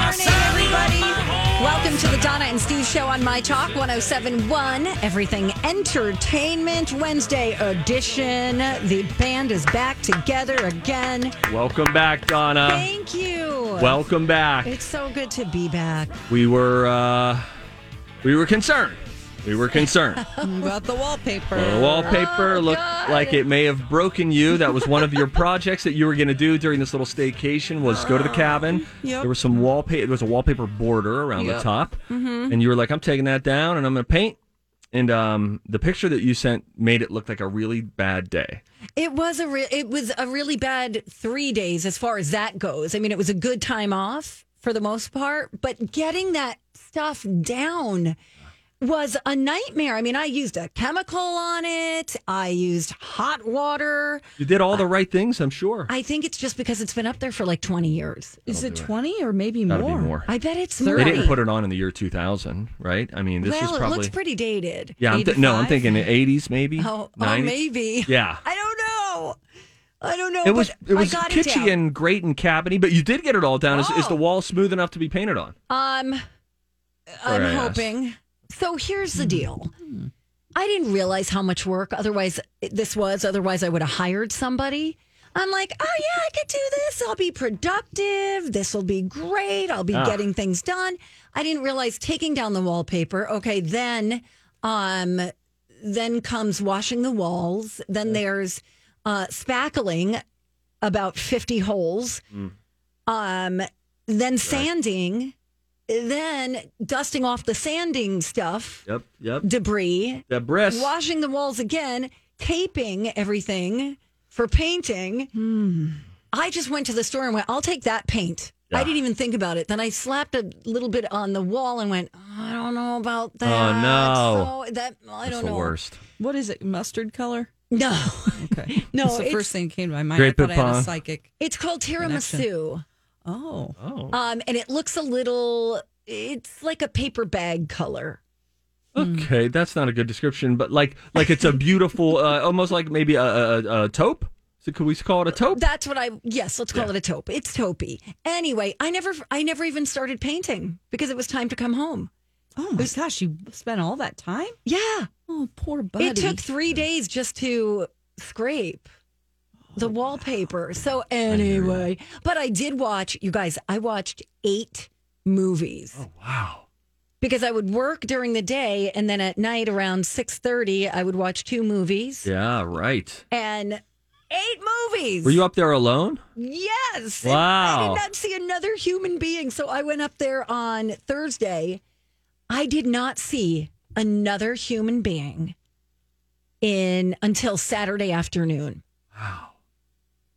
Morning, everybody. Welcome to the Donna and Steve Show on My Talk 1071, Everything Entertainment Wednesday edition. The band is back together again. Welcome back, Donna. Thank you. Welcome back. It's so good to be back. We were uh we were concerned. We were concerned. About the wallpaper. The wallpaper Oh, looked God. like it may have broken you. That was one of your projects that you were going to do during this little staycation was go to the cabin. Yep. There was some wallpaper. There was a wallpaper border around the Yep. top, and you were like, "I'm taking that down, and I'm going to paint." And um, the picture that you sent made it look like a really bad day. It was a re- it was a really bad 3 days as far as that goes. I mean, it was a good time off for the most part, but getting that stuff down was a nightmare. I mean, I used a chemical on it. I used hot water. You did all the right things, I'm sure. I think it's just because it's been up there for like 20 years. Is it 20 or maybe Gotta more? be more. I bet it's They didn't put it on in the year 2000, right? I mean, this well, is probably it looks pretty dated. Yeah, I'm th- no, I'm 85? thinking the 80s, maybe. Oh, oh, 90s. maybe. Yeah. I don't know. I don't know. It was but it was I got it kitschy down. and great and cabiny, but you did get it all down. Is, is the Oh. wall smooth enough to be painted on? Um, I'm I asked. hoping. So here's the deal. I didn't realize how much work otherwise this was. Otherwise, I would have hired somebody. I'm like, oh yeah, I could do this. I'll be productive. This will be great. I'll be Ah. getting things done. I didn't realize taking down the wallpaper. Okay, then, um, then comes washing the walls. Then there's uh, spackling about 50 holes. Mm. Um, then sanding. Then dusting off the sanding stuff, Yep, yep. debris, Debris. washing the walls again, taping everything for painting. Hmm. I just went to the store and went, I'll take that paint. I didn't even think about it. Then I slapped a little bit on the wall and went, I don't know about oh, that. Oh, no. So that I That's don't the know. worst. What is it? Mustard color? No, Okay. No, That's the it's- first thing that came to my mind. Grape I thought I had a psychic. it's called tiramisu. Oh. Oh. Um, and it looks a little. It's like a paper bag color. Okay, that's not a good description, but like like it's a beautiful, uh, almost like maybe a, a, a taupe. So could we call it a taupe? That's what I. Yes, let's call it a taupe. It's taupey. Anyway, I never, I never even started painting because it was time to come home. Oh my gosh, you spent all that time? Yeah, Oh, poor buddy. it took three days just to scrape the wallpaper. So anyway, but I did watch. You guys, I watched eight movies. Oh Wow. because I would work during the day and then at night around 6:30 I would watch two movies Yeah, right. and eight movies. Were you up there alone? Yes. And I did not see another human being so I went up there on Thursday. I did not see another human being in until Saturday afternoon. Wow.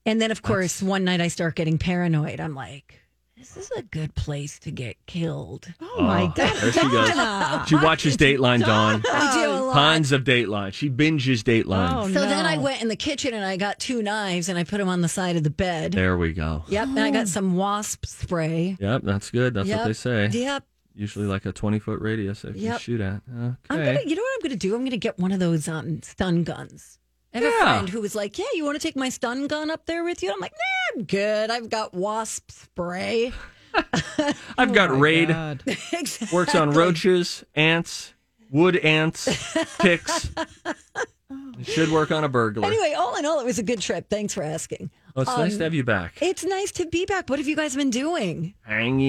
And then of course one night I start getting paranoid. I'm like this is a good place to get killed. Oh my Oh, god. there she goes. She watches Dateline, Dawn. I do a lot. Tons of Dateline. She binges Dateline. Oh, So then I went in the kitchen and I got two knives and I put them on the side of the bed. There we go. Yep. And I got some wasp spray. Yep, that's good. That's what they say. Yep. Usually like a 20 foot radius that you Yep. shoot at. Okay. I'm gonna, you know what I'm going to do? I'm going to get one of those um, stun guns. I have a Yeah. friend who was like, "Yeah, you want to take my stun gun up there with you?" I'm like, "Nah, I'm good. I've got wasp spray." I've oh got Oh my Raid. Exactly. Works on roaches, ants, wood ants, ticks. It should work on a burglar. Anyway, all in all, it was a good trip. Thanks for asking. Oh, it's nice to um, have you back. It's nice to be back. What have you guys been doing? Hang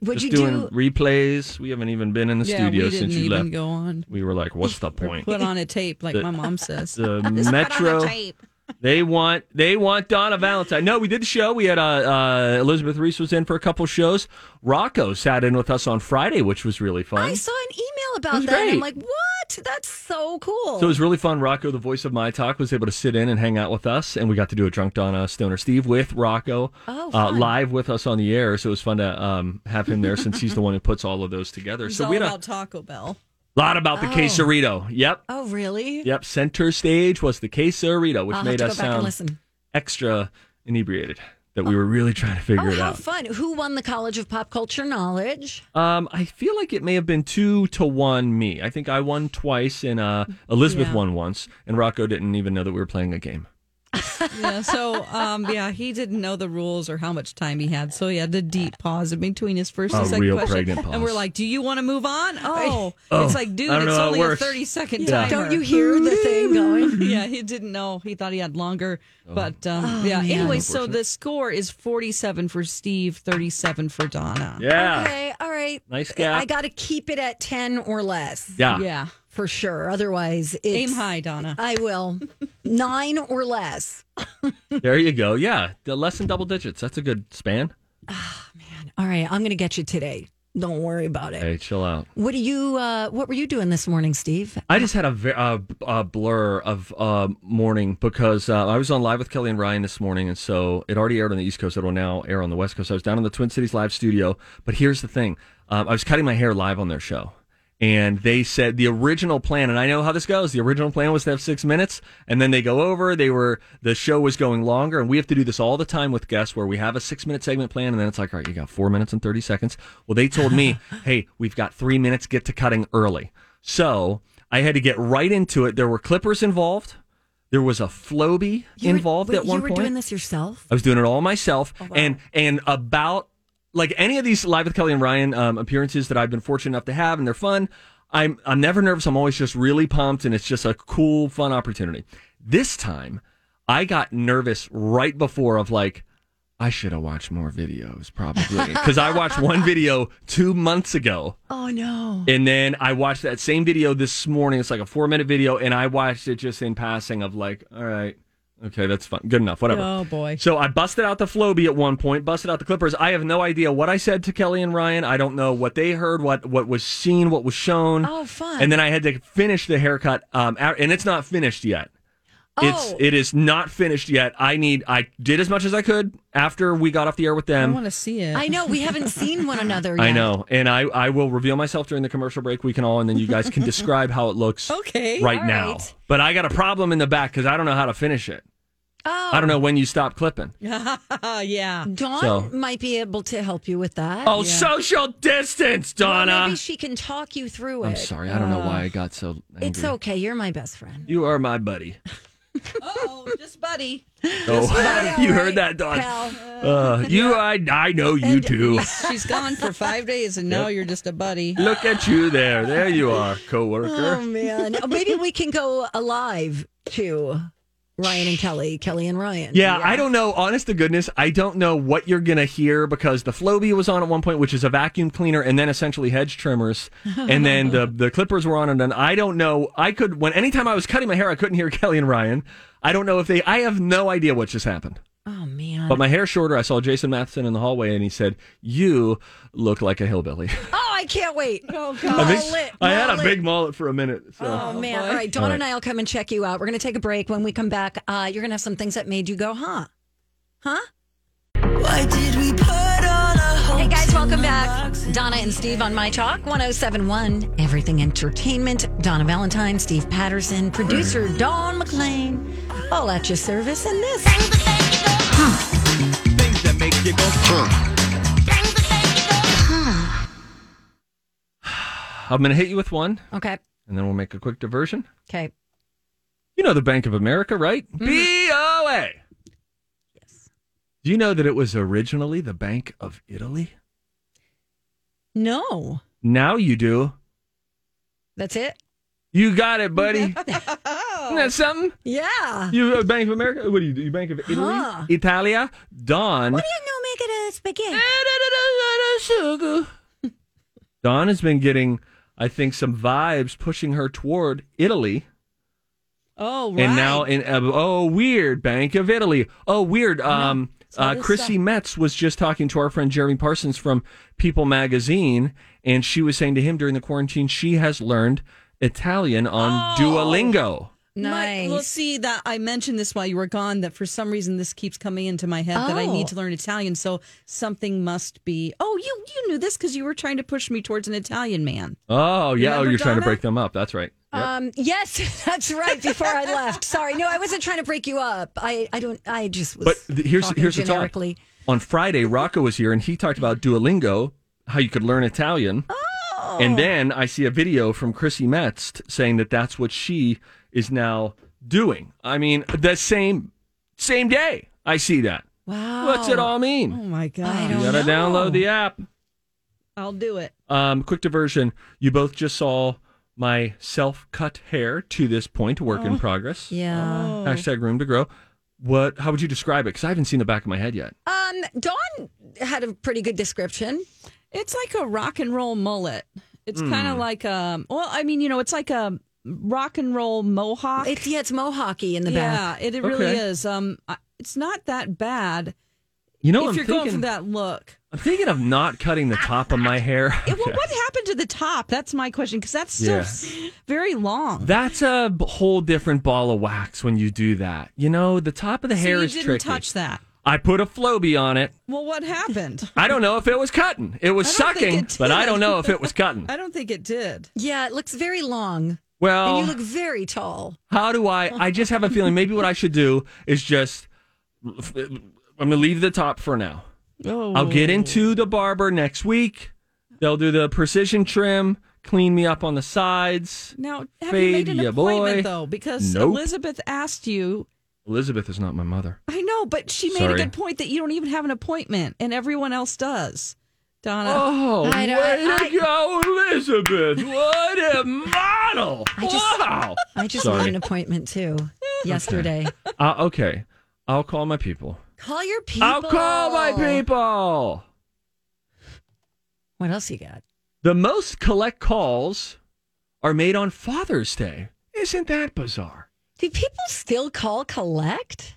in. What'd Just you doing do? replays. We haven't even been in the yeah, studio since you even left. go on. We were like, what's the point? Put on a tape, like The- my mom says. The Metro. They want they want Donna Valentine. No, we did the show. We had uh, uh, Elizabeth Reese was in for a couple shows. Rocco sat in with us on Friday, which was really fun. I saw an email about that. and I'm like, what? What? That's so cool. So it was really fun. Rocco, the voice of my talk, was able to sit in and hang out with us, and we got to do a drunk Donna Stoner Steve with Rocco Oh, uh, live with us on the air. So it was fun to um, have him there since he's the one who puts all of those together. It's so all we had about Taco Bell. a lot about the Oh. quesarito. Yep, oh, really? yep. Center stage was the quesarito, which I'll made have us go back and sound listen. extra inebriated. That we were really trying to figure Oh, it how out. fun. Who won the College of Pop Culture Knowledge? Um, I feel like it may have been two to one me. I think I won twice, and uh, Elizabeth Yeah. won once, and Rocco didn't even know that we were playing a game. Yeah, so um, yeah, he didn't know the rules or how much time he had, so he had the deep pause in between his first A and second real question. pregnant And we're like, "Do you want to move on?" Oh, Oh, it's like, dude, I don't it's know how it only a works. thirty second Yeah. timer. Don't you hear the thing going? yeah, he didn't know. He thought he had longer. Oh. But um, yeah, anyway, so the score is 47 for Steve, 37 for Donna. Yeah. Okay, all right. Nice gap. I got to keep it at 10 or less. Yeah. Yeah. For sure. Otherwise, it's, Aim high, Donna. I will. Nine or less. There you go. Yeah. The less than double digits. That's a good span. Oh, man. All right, I'm going to get you today. Don't worry about it. Hey, chill out. What do you? Uh, what were you doing this morning, Steve? I just had a, ve- uh, a blur of uh, morning because uh, I was on live with Kelly and Ryan this morning, and so it already aired on the East Coast. It will now air on the West Coast. I was down in the Twin Cities live studio, but here's the thing: um, I was cutting my hair live on their show, and they said the original plan, and I know how this goes. The original plan was to have six minutes, and then they go over. They were the show was going longer, and we have to do this all the time with guests, where we have a six minute segment plan, and then it's like, all right, you got four minutes and thirty seconds. Well, they told me, hey, we've got three minutes. Get to cutting early. So I had to get right into it. There were clippers involved. There was a Flowbee were- involved wait, at one point. You were point. doing this yourself? I was doing it all myself, Oh, and and about like any of these live with Kelly and Ryan um, appearances that I've been fortunate enough to have, and they're fun. I'm I'm never nervous. I'm always just really pumped, and it's just a cool, fun opportunity. This time, I got nervous right before of like. I should have watched more videos probably because I watched one video two months ago Oh no! and then I watched that same video this morning. It's like a four minute video, and I watched it just in passing of like, all right, okay, that's fine, good enough, whatever. Oh, boy. So I busted out the Flowbee at one point, busted out the Clippers. I have no idea what I said to Kelly and Ryan. I don't know what they heard, what what was seen, what was shown. Oh, fun. And then I had to finish the haircut, um, and it's not finished yet. It's Oh. it is not finished yet. I need. I did as much as I could after we got off the air with them. I want to see it. I know we haven't seen one another. Yet. I know, and I, I will reveal myself during the commercial break. We can all, and then you guys can describe how it looks Okay, right all now. right. But I got a problem in the back because I don't know how to finish it. Oh, I don't know when you stop clipping. Uh, yeah. Dawn So- might be able to help you with that. Oh, social distance, Well, Donna. maybe she can talk you through it. I'm sorry. I don't know why I got so angry. It's okay. You're my best friend. You are my buddy. Oh, just buddy. Oh, buddy. you heard that, Dawn. Pal. Uh, you, I, I know you too. She's gone for five days, and now you're just a buddy. Look at you there. There you are, coworker. Oh man. Oh, maybe we can go alive to Ryan and Kelly, Kelly and Ryan. Yeah, I don't know. Honest to goodness, I don't know what you're gonna hear because the Flowbee was on at one point, which is a vacuum cleaner, and then essentially hedge trimmers, and then the the clippers were on, and then I don't know. I could when anytime I was cutting my hair, I couldn't hear Kelly and Ryan. I don't know if they. I have no idea what just happened. Oh man. But my hair shorter. I saw Jason Matheson in the hallway, and he said, "You look like a hillbilly." oh, can't wait. Oh I, think- mullet, I had a mullet. big mullet for a minute. So. Oh, man. boy. All right. Dawn All right. and I will come and check you out. We're going to take a break. When we come back, uh, you're going to have some things that made you go, huh? Huh? Why did we put on a Hey guys, welcome back. Donna and Steve on My Talk 1071, Everything Entertainment. Donna Valentine, Steve Patterson, producer Dawn McLean, all at your service. And this. Things that make you go. I'm going to hit you with one, Okay. and then we'll make a quick diversion. Okay. You know the Bank of America, right? Mm-hmm. BOA. Yes. Do you know that it was originally the Bank of Italy? No. Now you do. That's it? You got it, buddy. Isn't that something? Yeah. You uh, Bank of America? What do you do? You Bank of Italy? Huh. Italia? Dawn. What do you know make it a spaghetti? Dawn has been getting, I think, some vibes pushing her toward Italy. Oh, right. And now, in uh, oh, weird, Bank of Italy. Oh, weird. Um, uh, Chrissy stuff- Metz was just talking to our friend Jeremy Parsons from People Magazine, and she was saying to him during the quarantine she has learned Italian on Oh. Duolingo. My- well, Nice. see that I mentioned this while you were gone. That for some reason this keeps coming into my head that I Oh. need to learn Italian. So something must be. Oh, you you knew this because you were trying to push me towards an Italian man. Oh, yeah. oh, you're trying to break them up. That's right. Yep. Um, yes, that's right. Before I left, sorry, no, I wasn't trying to break you up. I, I don't. I just was. But th- here's talking the generically. talk. On Friday, Rocco was here and he talked about Duolingo, how you could learn Italian. Oh. And then I see a video from Chrissy Metz saying that that's what she is now doing. I mean, the same same day I see that. Wow. What's it all mean? Oh my god! I you don't gotta know. download the app. I'll do it. Um, quick diversion. You both just saw my self-cut hair to this point, work in progress. Yeah. Hashtag room to grow. What? How would you describe it? Because I haven't seen the back of my head yet. Um, Dawn had a pretty good description. It's like a rock and roll mullet. It's Hmm. kind of like a. Well, I mean, you know, it's like a rock and roll mohawk. It's yeah, it's mohawky in the back. yeah, it, it really Okay. is. Um, I- it's not that bad You know, if I'm you're thinking. going for that look. I'm thinking of not cutting the top of my hair. Yeah, well, what happened to the top? That's my question because that's still Yeah. s- very long. That's a b- whole different ball of wax when you do that. You know, the top of the So hair you is didn't tricky. touch that. I put a Flowbee on it. Well, what happened? I don't know if it was cutting. It was I don't think sucking, it but I did. don't know if it was cutting. I don't think it did. Yeah, it looks very long, and Well, you look very tall. how do I? I just have a feeling maybe what I should do is just. Uh, I'm gonna leave the top for now. Oh, I'll get oh. into the barber next week. They'll do the precision trim, clean me up on the sides. Now, have Fade you made an ya appointment boy. though? Because Nope. Elizabeth asked you. Elizabeth is not my mother. I know, but she made Sorry. a good point that you don't even have an appointment, and everyone else does. Donna, Oh, I way don't- to I- go, Elizabeth! What a model! I just- wow. I just Sorry. made an appointment too yesterday. Uh, okay, I'll call my people. Call your people. I'll call my people. What else you got? The most collect calls are made on Father's Day. Isn't that bizarre? Do people still call collect?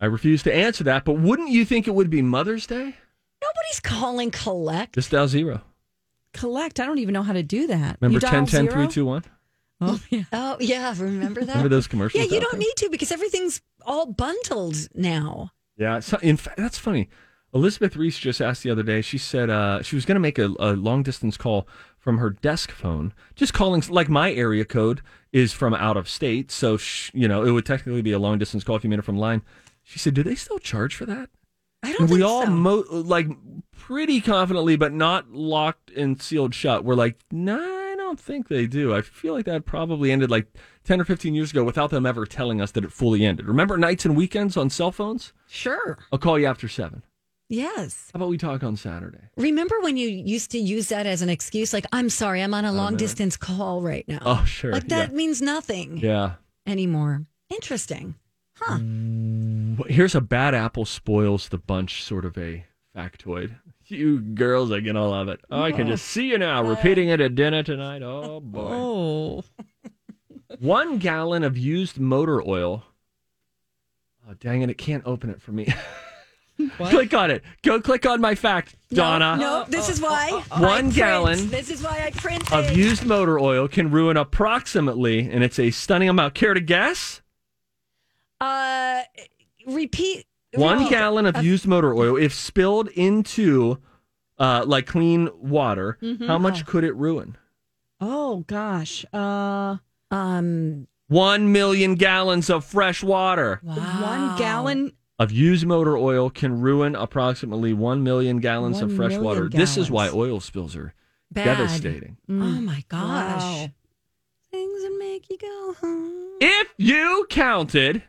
I refuse to answer that, but wouldn't you think it would be Mother's Day? Nobody's calling collect. Just dial zero. collect. I don't even know how to do that. Remember You dial 10 10 zero? 321? Oh yeah. Oh yeah, remember that? Remember those commercials? Yeah, you don't there? need to because everything's all bundled now. Yeah, so, in fact, that's funny. Elizabeth Reese just asked the other day. She said uh, she was going to make a, a long distance call from her desk phone, just calling like my area code is from out of state, so sh- you know it would technically be a long distance call if you made it from line. She said, "Do they still charge for that?" I don't we think all so. mo- like pretty confidently, but not locked and sealed shut. We're like, no, I don't think they do. I feel like that probably ended like ten or fifteen years ago without them ever telling us that it fully ended. Remember nights and weekends on cell phones? sure. I'll call you after seven. Yes. How about we talk on Saturday? Remember when you used to use that as an excuse? Like, I'm sorry, I'm on a long distance call right now. Oh, sure. Like that means nothing Yeah. anymore. Interesting. Huh. yeah. Here's a bad apple spoils the bunch sort of a factoid. You girls are going to love it. Oh, I can just see you now repeating it at dinner tonight. Oh, boy. Oh, One gallon of used motor oil. Oh, dang it. It can't open it for me. click on it. Go click on my fact, Donna. No, this is uh, why. Uh, uh, One print. gallon This is why I print Of used motor oil can ruin approximately, and it's a stunning amount. Care to guess? Uh, repeat. One repeat. gallon of used motor oil, if spilled into uh, like clean water, how much could it ruin? oh gosh. Uh, Um. One million gallons of fresh water one gallon. of used motor oil can ruin approximately one million gallons of fresh million water. This is why oil spills are Bad. devastating. Oh my gosh. Wow. Things that make you go home. If you counted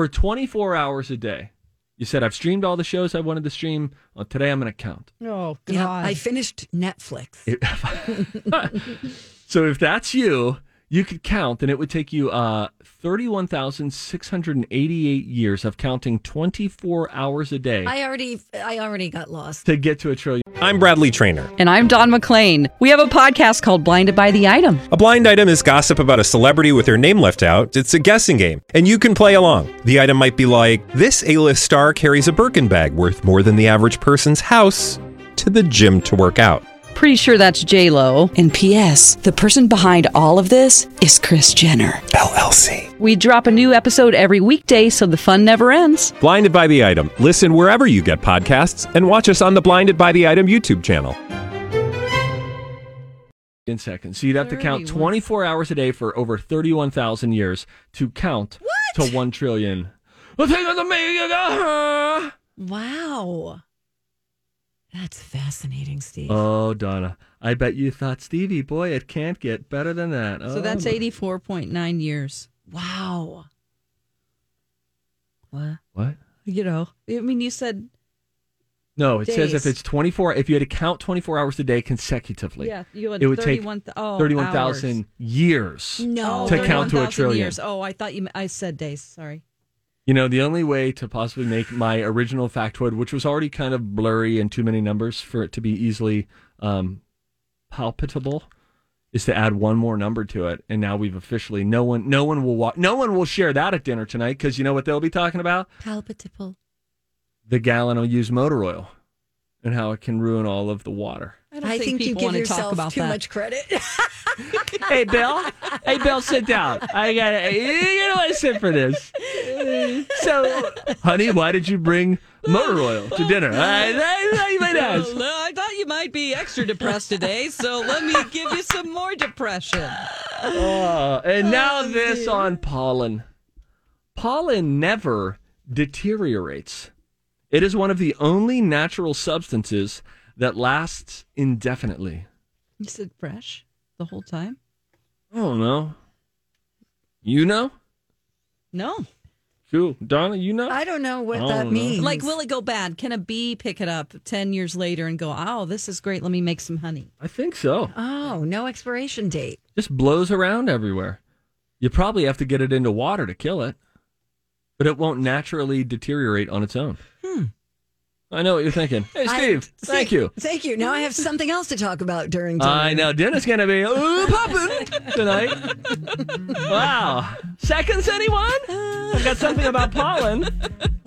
for 24 hours a day, you said, I've streamed all the shows I wanted to stream. Well, today I'm going to count. Oh god. Yeah, I finished Netflix. so if that's you, you could count, and it would take you uh, 31,688 years of counting 24 hours a day I already, I already got lost. to get to a trillion. I'm Bradley Trainer. And I'm Don McClain. We have a podcast called Blinded by the Item. A blind item is gossip about a celebrity with their name left out. It's a guessing game, and you can play along. The item might be like this: A-list star carries a Birkin bag worth more than the average person's house to the gym to work out. Pretty sure that's J Lo. And P.S. The person behind all of this is Kris Jenner. LLC. We drop a new episode every weekday, so the fun never ends. Blinded by the item. Listen wherever you get podcasts, and watch us on the Blinded by the Item YouTube channel. in seconds. So you'd have to count 24 hours a day for over 31,000 years to count to 1 trillion. The thing of the mega- Wow. That's fascinating, Steve. Oh, Donna. I bet you thought, Stevie, boy, it can't get better than that. So Oh, that's 84.9 years. wow. What? What? You know, I mean, you said, No, it says if it's 24, if you had to count 24 hours a day consecutively, yeah, you had it would take 31, th- oh, 31,000 years. No. To count to a trillion. trillion. Years. Oh, I thought you, I said days. Sorry. You know, the only way to possibly make my original factoid, which was already kind of blurry and too many numbers for it to be easily um, palpable, is to add one more number to it. And now we've officially no one, no one will walk, no one will share that at dinner tonight because you know what they'll be talking about? Palpitable. The gallon of used motor oil and how it can ruin all of the water. I don't I think, think, you give want to talk yourself about too that. much credit. hey, Bill. Hey, Bill, sit down. I got to You don't want to sit for this. So, honey, why did you bring motor oil to dinner? I, I thought you might ask. Well, I thought you might be extra depressed today, so let me give you some more depression. Oh, and oh, now this on pollen. Pollen never deteriorates. It is one of the only natural substances that lasts indefinitely. You said fresh the whole time? I don't know. You know? No. Cool. Donna, you know? I don't know what I that don't know. means. Like, will it go bad? Can a bee pick it up 10 years later and go, oh, this is great. Let me make some honey? I think so. Oh, no expiration date. Just blows around everywhere. You probably have to get it into water to kill it, but it won't naturally deteriorate on its own. I know what you're thinking. Hey, I- Steve, thank see- you. Thank you. Now I have something else to talk about during dinner. I know dinner's gonna be ooh, popping tonight. wow, seconds, anyone? I've got something about pollen.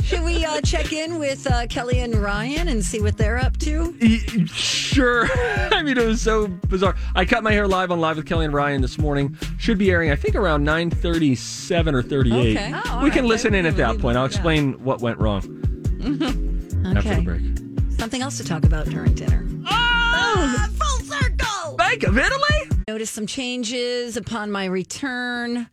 Should we uh, check in with uh, Kelly and Ryan and see what they're up to? Y- Sure. I mean, it was so bizarre. I cut my hair live on Live with Kelly and Ryan this morning. Should be airing, I think, around nine thirty-seven or thirty-eight. Okay. Oh, all we can right. listen in at that point. I'll explain what went wrong after the break. Something else to talk about during dinner. Oh, full circle. Bank of Italy. Noticed some changes upon my return.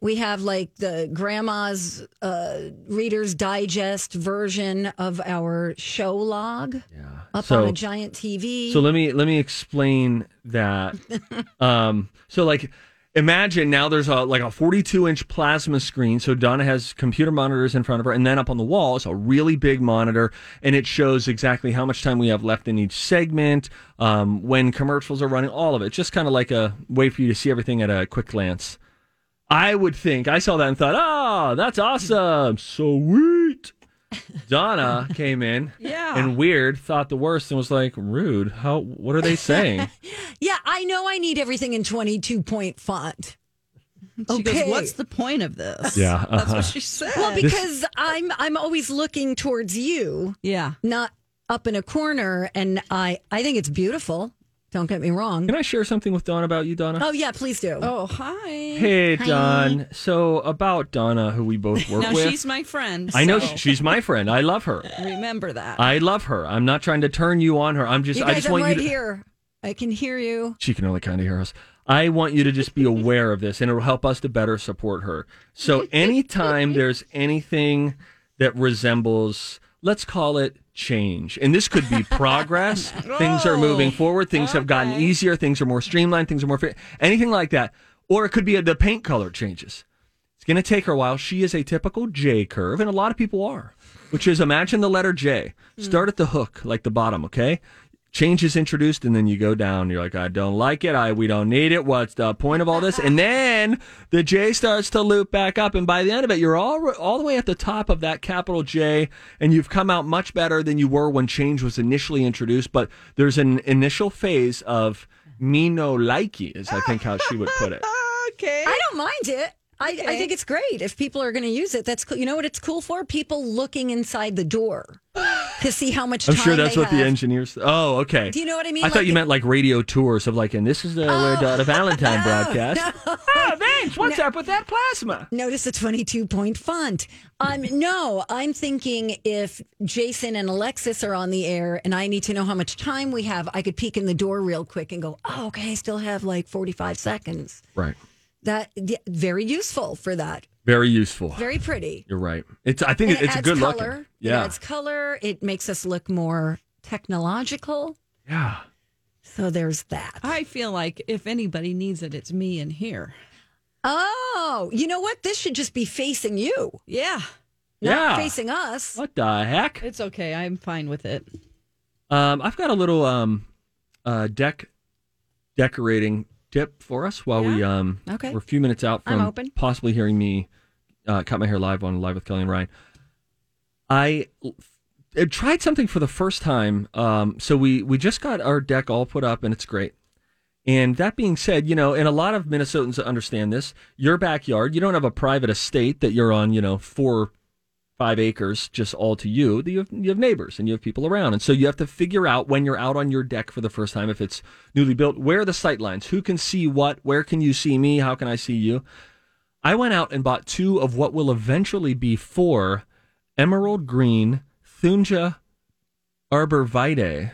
We have like the grandma's uh, Reader's Digest version of our show log Yeah. up so, on a giant TV. So let me let me explain that. um, so like imagine now there's a like a 42 inch plasma screen. So Donna has computer monitors in front of her, and then up on the wall is a really big monitor, and it shows exactly how much time we have left in each segment, um, when commercials are running, all of it. Just kind of like a way for you to see everything at a quick glance. I would think I saw that and thought, oh, that's awesome, So sweet. Donna came in Yeah. and weird thought the worst and was like rude how what are they saying yeah, I know I need everything in 22 point font. She goes, Okay. what's the point of this? Yeah, That's uh-huh. what she said. Well, because I'm I'm always looking towards you, yeah. not up in a corner, and I I think it's beautiful. Don't get me wrong. can i share something with dawn about you donna Oh yeah, please do. Oh, hi. hey dawn so about donna who we both work now, with she's my friend. i know so she's my friend i love her Remember that. i love her i'm not trying to turn you on her i'm just you i guys, just I'm want right you to here. I can hear you. she can only kind of hear us. I want you to just be aware of this and it will help us to better support her. So anytime there's anything that resembles, let's call it change, and this could be progress, things are moving forward, things have gotten easier, things are more streamlined, things are more, anything like that. Or it could be the paint color changes. It's going to take her a while. She is a typical J curve, and a lot of people are, which is imagine the letter J. Start hmm. at the hook, like the bottom, okay? Change is introduced, and then you go down. You're like, I don't like it. I we don't need it. What's the point of all this? And then the J starts to loop back up, and by the end of it, you're all all the way at the top of that capital J, and you've come out much better than you were when change was initially introduced. But there's an initial phase of me no likey, is I think how she would put it. okay. I don't mind it. I, I think it's great if people are going to use it. That's cool. You know what it's cool for? People looking inside the door to see how much. Time. I'm time sure that's they what the engineers. Oh, okay. Do you know what I mean? I thought you meant like radio tours of like, and this is where the Valentine broadcast. Oh, Vince, what's up with that plasma? Notice the 22 point font. Um, no, I'm thinking if Jason and Alexis are on the air and I need to know how much time we have, I could peek in the door real quick and go, oh, okay, I still have like 45 seconds. Right. That yeah, very useful for that. Very useful. Very pretty. You're right. It's. I think And it, it's a good color. looking. It Yeah. adds color. It makes us look more technological. Yeah. So there's that. I feel like if anybody needs it, it's me in here. Oh, you know what? This should just be facing you, Yeah, not Yeah. facing us. What the heck? it's okay. I'm fine with it. Um, I've got a little um, uh, deck decorating tip for us while we um, Okay. we're a few minutes out from possibly hearing me uh, cut my hair live on live with Kelly and Ryan. I I tried something for the first time. Um, so we we just got our deck all put up and it's great. And that being said, you know, and a lot of Minnesotans understand this. Your backyard, you don't have a private estate that you're on, you know, four, five acres just all to you. You have, you have neighbors and you have people around. And so you have to figure out when you're out on your deck for the first time, if it's newly built, where are the sight lines? Who can see what? Where can you see me? How can I see you? I went out and bought two of what will eventually be four emerald green Thuja arborvitae.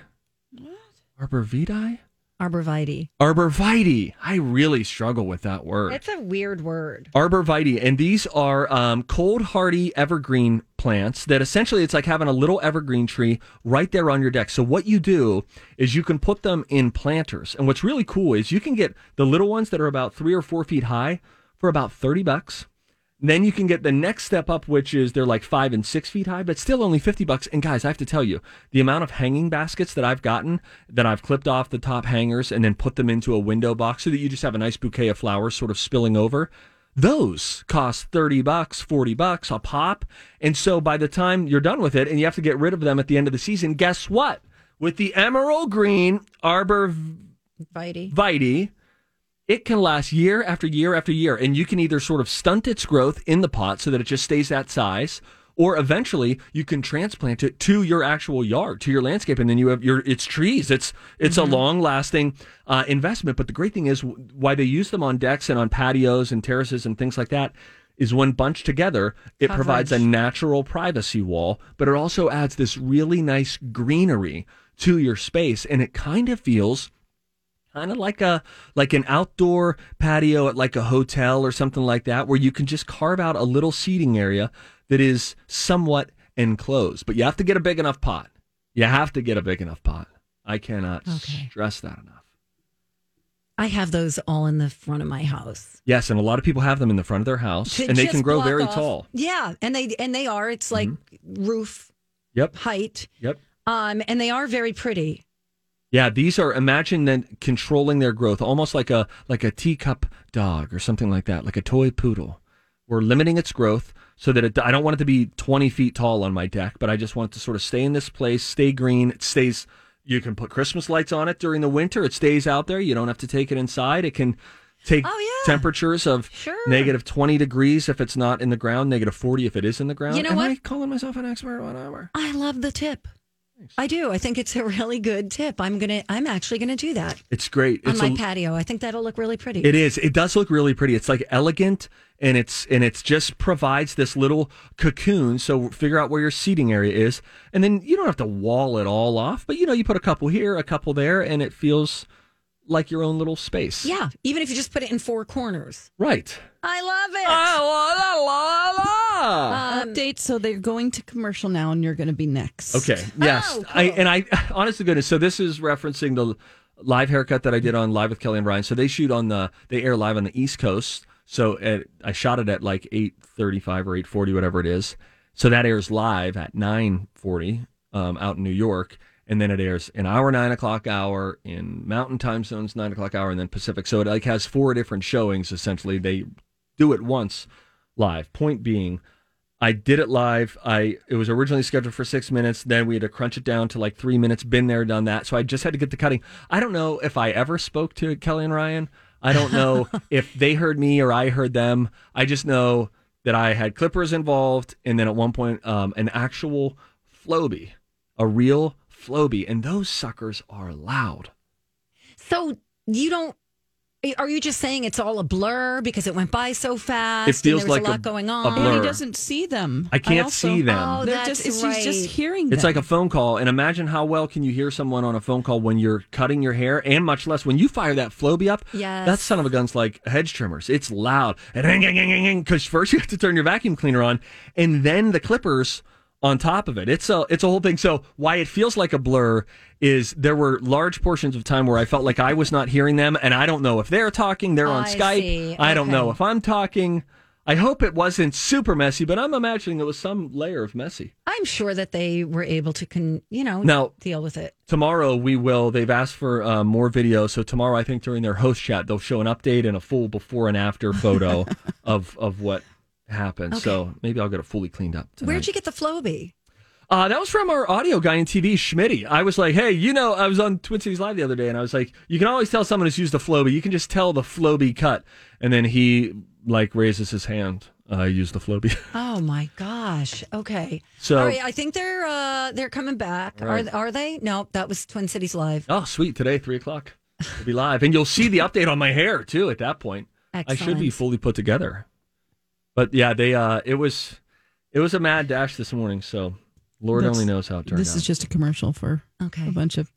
What? Arborvitae? Arborvitae. Arborvitae. I really struggle with that word. It's a weird word. Arborvitae, and these are um, cold hardy evergreen plants that essentially it's like having a little evergreen tree right there on your deck. So what you do is you can put them in planters, and what's really cool is you can get the little ones that are about three or four feet high for about thirty bucks. Then you can get the next step up, which is they're like five and six feet high, but still only 50 bucks. And guys, I have to tell you, the amount of hanging baskets that I've gotten that I've clipped off the top hangers and then put them into a window box so that you just have a nice bouquet of flowers sort of spilling over. Those cost 30 bucks, 40 bucks a pop. And so by the time you're done with it and you have to get rid of them at the end of the season, guess what? With the emerald green arbor Vitae. Vitae, it can last year after year after year, and you can either sort of stunt its growth in the pot so that it just stays that size, or eventually you can transplant it to your actual yard, to your landscape, and then you have your it's trees. It's it's a long lasting uh, investment. But the great thing is w- why they use them on decks and on patios and terraces and things like that. Is when bunched together, it provides a natural privacy wall, but it also adds this really nice greenery to your space, and it kind of feels kind of like a like an outdoor patio at like a hotel or something like that where you can just carve out a little seating area that is somewhat enclosed but you have to get a big enough pot you have to get a big enough pot i cannot Okay. stress that enough I have those all in the front of my house. yes and a lot of people have them in the front of their house To and they can grow very off- tall Mm-hmm. Yeah, and they and they are. It's like roof yep height. yep Um, and they are very pretty. Yeah, these are imagine then controlling their growth almost like a like a teacup dog or something like that, like a toy poodle. We're limiting its growth so that it, I don't want it to be 20 feet tall on my deck, but I just want it to sort of stay in this place, stay green. It stays. You can put Christmas lights on it during the winter. It stays out there. You don't have to take it inside. It can take Oh, yeah. temperatures of Sure. negative 20 degrees if it's not in the ground, negative 40 if it is in the ground. You know Am what? I calling myself an expert? Whatever. I love the tip. I do. I think it's a really good tip. I'm gonna. I'm actually gonna do that It's great. on It's my a, patio. I think that'll look really pretty. It is. It does look really pretty. It's like elegant and it's and it's just provides this little cocoon. So figure out where your seating area is, and then you don't have to wall it all off. But you know, you put a couple here, a couple there, and it feels like your own little space. Yeah, even if you just put it in four corners. Right. I love it. Ah, la, la, la, la. Update. So they're going to commercial now, and you're going to be next. Okay. Yes. Oh, I and I honestly, goodness. So this is referencing the live haircut that I did on Live with Kelly and Ryan. So they shoot on the they air live on the East Coast. So at, I shot it at like eight thirty five or eight forty, whatever it is. So that airs live at nine forty um, out in New York, and then it airs an hour nine o'clock hour in Mountain Time Zones nine o'clock hour, and then Pacific. So it like has four different showings. Essentially, they do it once live. Point being. I did it live. I it was originally scheduled for six minutes. Then we had to crunch it down to like three minutes. Been there, done that. So I just had to get the cutting. I don't know if I ever spoke to Kelly and Ryan I don't know if they heard me or I heard them. I just know that I had clippers involved, and then at one point, um, an actual Flowbee, a real Flowbee, and those suckers are loud. So you don't. Are you just saying it's all a blur because it went by so fast? It feels and there was like a a- lot going a on. blur. And he doesn't see them. I can't also- see oh, them. Oh, They're that's just, it's, right. he's just hearing It's like a phone call, and imagine how well can you hear someone on a phone call when you're cutting your hair, and much less when you fire that Flowbee up. Yes. that son of a gun's like hedge trimmers. It's loud, and because first you have to turn your vacuum cleaner on, and then the clippers on top of it. It's a it's a whole thing. So why it feels like a blur is there were large portions of time where I felt like I was not hearing them, and I don't know if they're talking. They're on I Skype. see. I don't know if I'm talking. I hope it wasn't super messy, but I'm imagining it was some layer of messy. I'm sure that they were able to, con, you know, Now- deal with it. tomorrow we will they've asked for uh, more video so tomorrow i think during their host chat they'll show an update and a full before and after photo of of what happened so maybe i'll get it fully cleaned up tonight. Where'd you get the Flowbee? uh, that was from our audio guy in tv schmitty i was like hey you know i was on twin cities live the other day and i was like you can always tell someone has used a Flowbee you can just tell the Flowbee cut and then he like raises his hand uh, use the Flowbee Oh my gosh. Okay. So- right, I think they're uh they're coming back. Right. Are are they? No, that was Twin Cities Live. oh sweet today three o'clock we'll be live and you'll see the update on my hair too at that point I should be fully put together. But yeah, they uh it was it was a mad dash this morning, so Lord That's- only knows how it turned out. This out. is just a commercial for Okay. a bunch of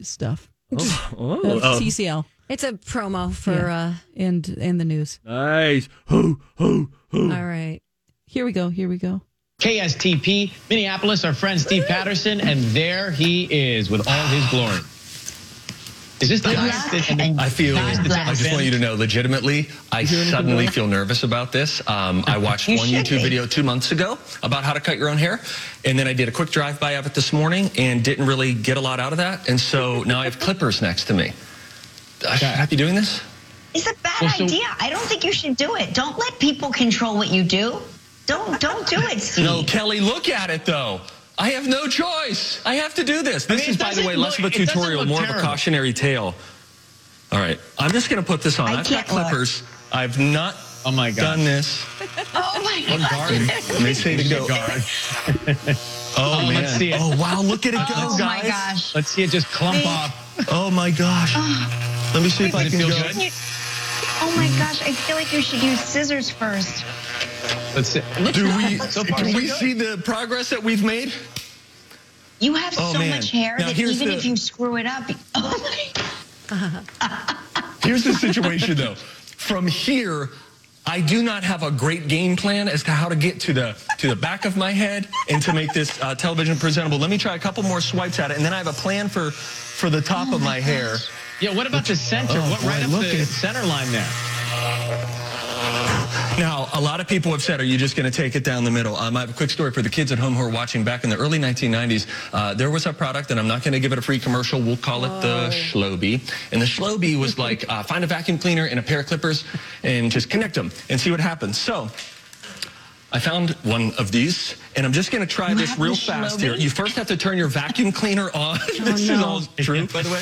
stuff. oh, oh, Uh, oh. TCL It's a promo for Yeah. and and the news. nice. Hoo, hoo, hoo. uh all right. Here we go. Here we go. KSTP, Minneapolis, our friend Steve Patterson, and there he is with all his glory. Is this the highest that- I feel. highest that's ever I just want you to know, legitimately, I suddenly feel nervous about this. Um, I watched You one YouTube be. video two months ago about how to cut your own hair, and then I did a quick drive-by of it this morning and didn't really get a lot out of that. And so now I have clippers next to me. Should I be doing this? It's a bad Well, so- idea. I don't think you should do it. Don't let people control what you do. Don't don't do it, Steve. No, Kelly, look at it though. I have no choice. I have to do this. This mean, is, by the doesn't way, less of a tutorial, look more of a cautionary tale. All right, I'm just going to put this on. I I've got can't look. clippers. I've not Oh my God. done this. Oh my god. Let me say to go. Oh, Oh, oh man. let's see it. Oh wow, look at it go, Oh my gosh. Let's see it just clump off. Oh my gosh. Let me see if I can feel go. good? Oh my gosh, I feel like you should use scissors first. Let's see. Look Do we so far, can so we see the progress that we've made? You have Oh, so man. much hair Now, that even the- if you screw it up, oh my Here's the situation though. From here, I do not have a great game plan as to how to get to the to the back of my head and to make this uh, television presentable. Let me try a couple more swipes at it, and then I have a plan for for the top of my hair. Yeah, what about the center? Oh, what boy, right up look the at- center line there? Now, a lot of people have said, "Are you just going to take it down the middle?" Um, I have a quick story for the kids at home who are watching. Back in the early 1990s, uh, there was a product, and I'm not going to give it a free commercial. We'll call it the Schloby. And the Schloby was like, uh, find a vacuum cleaner and a pair of clippers, and just connect them and see what happens. So. I found one of these, and I'm just going to try this real fast here. You first have to turn your vacuum cleaner on. Oh, this is all true, by the way.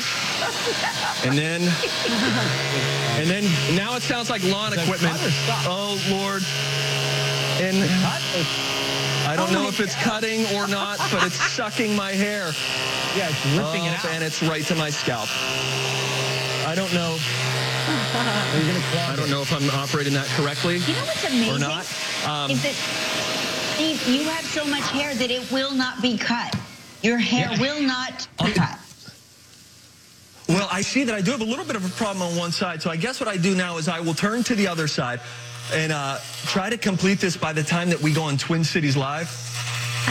And then, and then now it sounds like lawn equipment. cut or stop? Oh Lord! And I don't oh know if it's cutting or not, but it's sucking my hair. Yeah, it's ripping it up, out. and it's right to my scalp. I don't know. I don't know if I'm operating that correctly You know what's amazing? or not. Um, is that Steve, you have so much hair that it will not be cut. Your hair Yeah. will not be Okay. cut. Well, I see that I do have a little bit of a problem on one side. So I guess what I do now is I will turn to the other side and uh, try to complete this by the time that we go on Twin Cities Live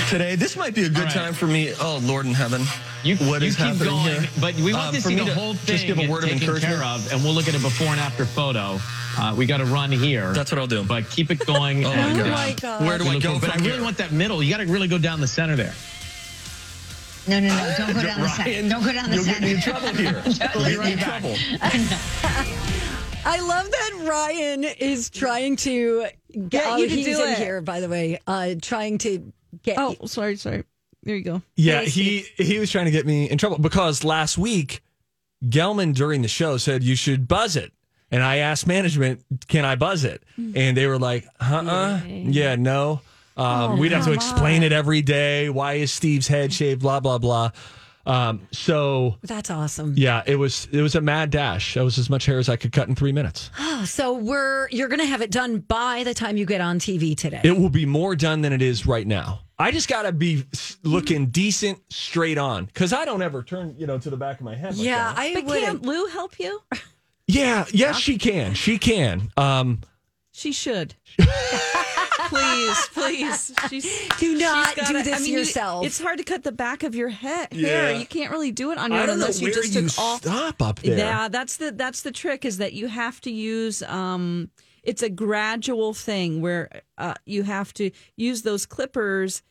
today. This might be a good All right. time for me. Oh, Lord in heaven. You, What you is keep happening going, here? but we want Um, to for see me the to whole thing just give a word of taken encouragement? care of, and we'll look at a before and after photo. Uh, we got to run here. That's what I'll do. But keep it going. Oh, my and, God. uh, my God. Where do I go. But I really here? want that middle. You got to really go down the center there. No, no, no. Don't go down the center. Don't go down the You'll center. get me in trouble here. You'll get me in trouble. I love that Ryan is trying to get Yeah, oh, you can he's do in it. here, by the way, uh, trying to get Oh, sorry, sorry. There you go. Yeah, he he was trying to get me in trouble because last week Gelman during the show said you should buzz it. And I asked management, can I buzz it? And they were like, uh uh Yeah, no. Um, Oh, we'd have to come explain on. it every day. Why is Steve's head shaved? Blah, blah, blah. Um, so That's awesome. yeah, it was it was a mad dash. That was as much hair as I could cut in three minutes. Oh, so we're you're going to have it done by the time you get on TV today. It will be more done than it is right now. I just got to be s- looking decent straight on because I don't ever turn, you know, to the back of my head. like yeah, that. I But would. can't Lou help you? yeah, yes, she can. She can. Um, She should. please, please. She's, Do not she's gotta- do this I mean, you- yourself. it's hard to cut the back of your head Yeah. hair. You can't really do it on your I own don't know unless you where just you took all. stop up there. Yeah, that's the that's the trick is that you have to use. um It's a gradual thing where uh, you have to use those clippers.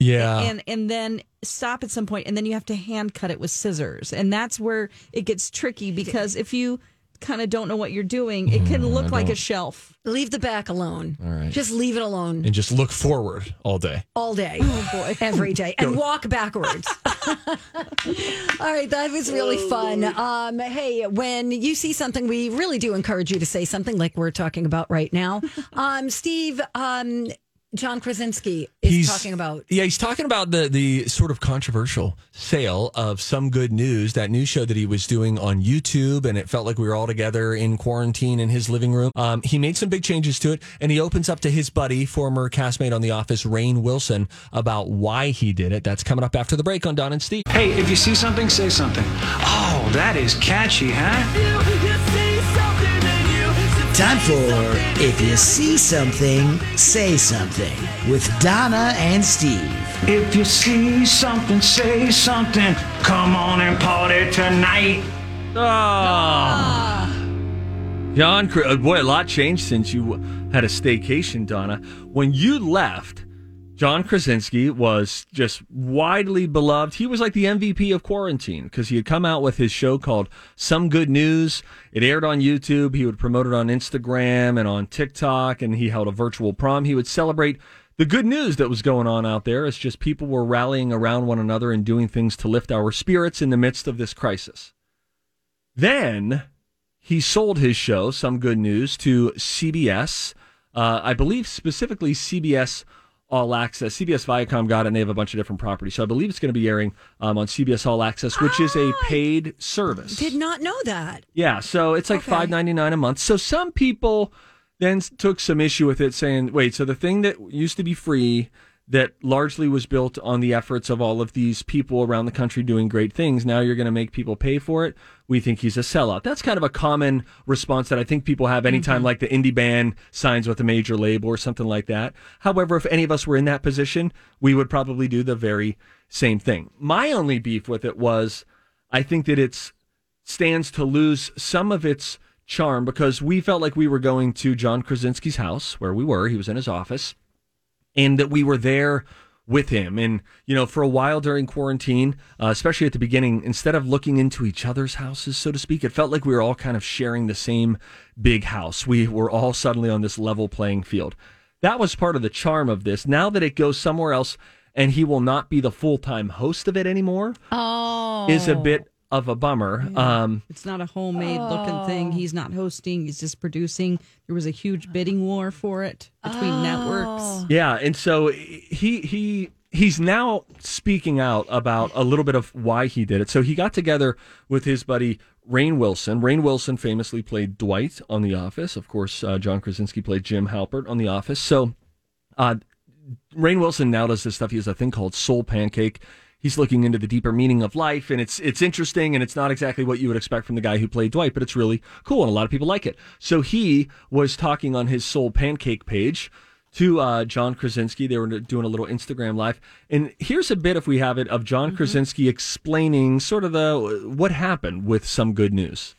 Yeah. And and then stop at some point, and then you have to hand cut it with scissors, and that's where it gets tricky because if you kind of don't know what you're doing, it can look like a shelf. leave the back alone. All right. Just leave it alone and just look forward all day. all day. Oh boy. Every day. And walk backwards. all right, that was really fun. Um, hey, when you see something, we really do encourage you to say something like we're talking about right now. Um, Steve, um, John Krasinski is talking about yeah he's talking about the the sort of controversial sale of some good news that news show that he was doing on youtube and it felt like we were all together in quarantine in his living room um, he made some big changes to it and he opens up to his buddy former castmate on the office Rainn Wilson about why he did it that's coming up after the break on Donna and steve Hey, if you see something, say something. Oh, that is catchy, huh? Time for If You See Something, Say Something with Donna and Steve. If you see something, say something. Come on and party tonight. Ah. John, uh, boy, a lot changed since you had a staycation, Donna. When you left, John Krasinski was just widely beloved. He was like the MVP of quarantine because he had come out with his show called Some Good News. It aired on YouTube. He would promote it on Instagram and on TikTok, and he held a virtual prom. He would celebrate the good news that was going on out there. It's just people were rallying around one another and doing things to lift our spirits in the midst of this crisis. Then he sold his show, Some Good News, to CBS. Uh, I believe specifically CBS All Access. CBS Viacom got it, and they have a bunch of different properties. So I believe it's going to be airing um, on CBS All Access, which is a paid service. Did not know that. Yeah, so it's like five ninety nine a month. So some people then took some issue with it, saying, "Wait, so the thing that used to be free, that largely was built on the efforts of all of these people around the country doing great things, now you're going to make people pay for it? We think he's a sellout." That's kind of a common response that I think people have anytime, mm-hmm. like the indie band signs with a major label or something like that. However, if any of us were in that position, we would probably do the very same thing. My only beef with it was, I think that it stands to lose some of its charm because we felt like we were going to John Krasinski's house where we were. He was in his office and that we were there with him. And, you know, for a while during quarantine, uh, especially at the beginning, instead of looking into each other's houses, so to speak, it felt like we were all kind of sharing the same big house. We were all suddenly on this level playing field. That was part of the charm of this. Now that it goes somewhere else and he will not be the full time host of it anymore, Oh, is a bit of a bummer. Um, It's not a homemade looking thing. He's not hosting. He's just producing. There was a huge bidding war for it between networks. Yeah, and so he he he's now speaking out about a little bit of why he did it. So he got together with his buddy Rainn Wilson. Rainn Wilson famously played Dwight on The Office. Of course, uh, John Krasinski played Jim Halpert on The Office. So uh, Rainn Wilson now does this stuff. He has a thing called Soul Pancake. He's looking into the deeper meaning of life, and it's it's interesting, and it's not exactly what you would expect from the guy who played Dwight, but it's really cool, and a lot of people like it. So he was talking on his Soul Pancake page to uh, John Krasinski. They were doing a little Instagram live, and here's a bit, if we have it, of John Krasinski explaining sort of the what happened with some good news.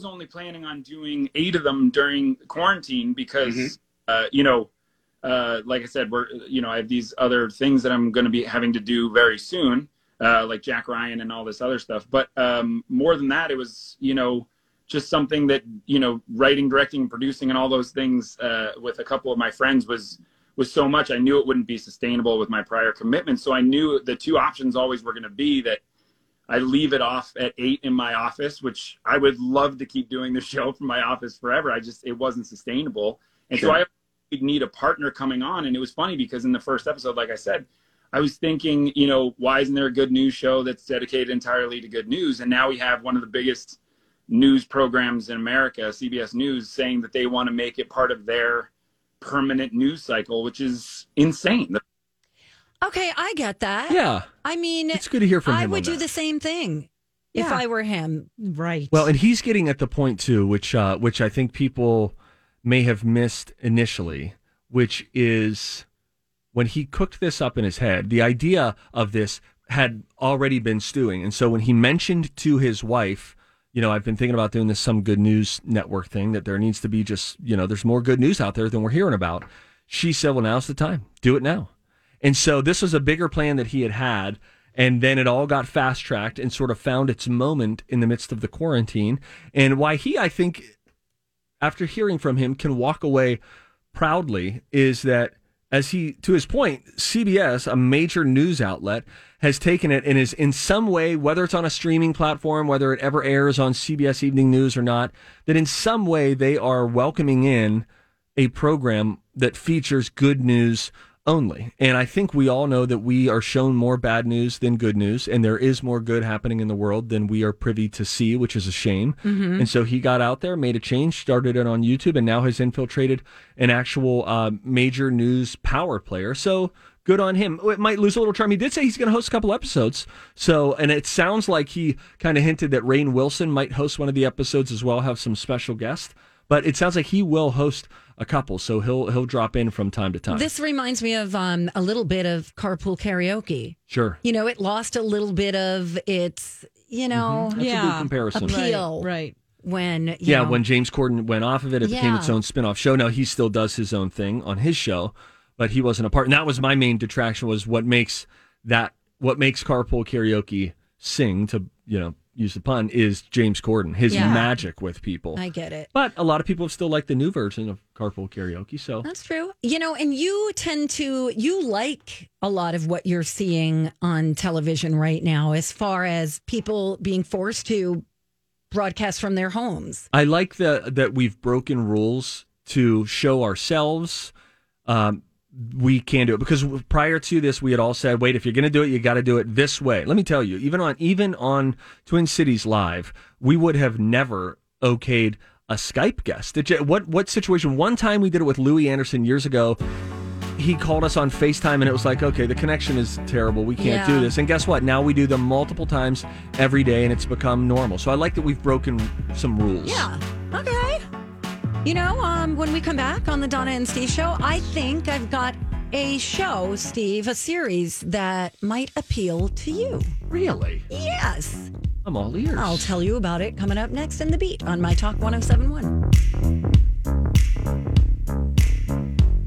I was only planning on doing eight of them during quarantine because, uh, you know, uh, like I said, we're, you know, I have these other things that I'm going to be having to do very soon, uh, like Jack Ryan and all this other stuff. But um, more than that, it was, you know, just something that, you know, writing, directing, producing, and all those things uh, with a couple of my friends was was so much. I knew it wouldn't be sustainable with my prior commitment. So I knew the two options always were going to be that I leave it off at eight in my office, which I would love to keep doing the show from my office forever. I just it wasn't sustainable, and Sure. so I would need a partner coming on. And it was funny because in the first episode, like I said, I was thinking, you know, why isn't there a good news show that's dedicated entirely to good news? And now we have one of the biggest news programs in America, CBS News, saying that they want to make it part of their permanent news cycle, which is insane. Okay, I get that. Yeah. I mean, It's good to hear from I him would on do that. the same thing if I were him. Right. Well, and he's getting at the point too, which uh, which I think people may have missed initially, which is when he cooked this up in his head. The idea of this had already been stewing, and so when he mentioned to his wife, you know, I've been thinking about doing this some good news network thing that there needs to be just you know, there's more good news out there than we're hearing about. She said, "Well, now's the time. Do it now." And so this was a bigger plan that he had had. And then it all got fast tracked and sort of found its moment in the midst of the quarantine. And why he, I think, after hearing from him, can walk away proudly is that, as he, to his point, CBS, a major news outlet, has taken it and is in some way, whether it's on a streaming platform, whether it ever airs on CBS Evening News or not, that in some way they are welcoming in a program that features good news only. And I think we all know that we are shown more bad news than good news, and there is more good happening in the world than we are privy to see, which is a shame. Mhm. And so he got out there, made a change, started it on YouTube, and now has infiltrated an actual uh, major news power player. So good on him. It might lose a little charm. He did say he's going to host a couple episodes. So, and it sounds like he kind of hinted that Rainn Wilson might host one of the episodes as well, have some special guests. But it sounds like he will host a couple, so he'll he'll drop in from time to time. This reminds me of um, a little bit of carpool karaoke. sure. You know, it lost a little bit of its, you know, Mhm. That's a good yeah, comparison. appeal. Right. When you yeah, know, when James Corden went off of it, it became its own spin-off show. Now he still does his own thing on his show, but he wasn't a part. And that was my main detraction was what makes that what makes carpool karaoke sing to you know use the pun is James Corden, his Yeah. magic with people. I get it. But a lot of people still like the new version of carpool karaoke. So That's true. You know, and you tend to you like a lot of what you're seeing on television right now as far as people being forced to broadcast from their homes. I like the that we've broken rules to show ourselves. Um, we can do it because prior to this, we had all said, "Wait, if you're going to do it, you got to do it this way." Let me tell you, even on even on Twin Cities Live, we would have never okayed a Skype guest. Did you, what what situation? One time we did it with Louie Anderson years ago. He called us on FaceTime and it was like, okay, the connection is terrible. We can't do this. And guess what? Now we do them multiple times every day and it's become normal. So I like that we've broken some rules. Yeah. Okay. You know, um, when we come back on the Donna and Steve show, I think I've got a show, Steve, a series that might appeal to you. Really? Yes. I'm all ears. I'll tell you about it coming up next in the beat on My Talk 1071.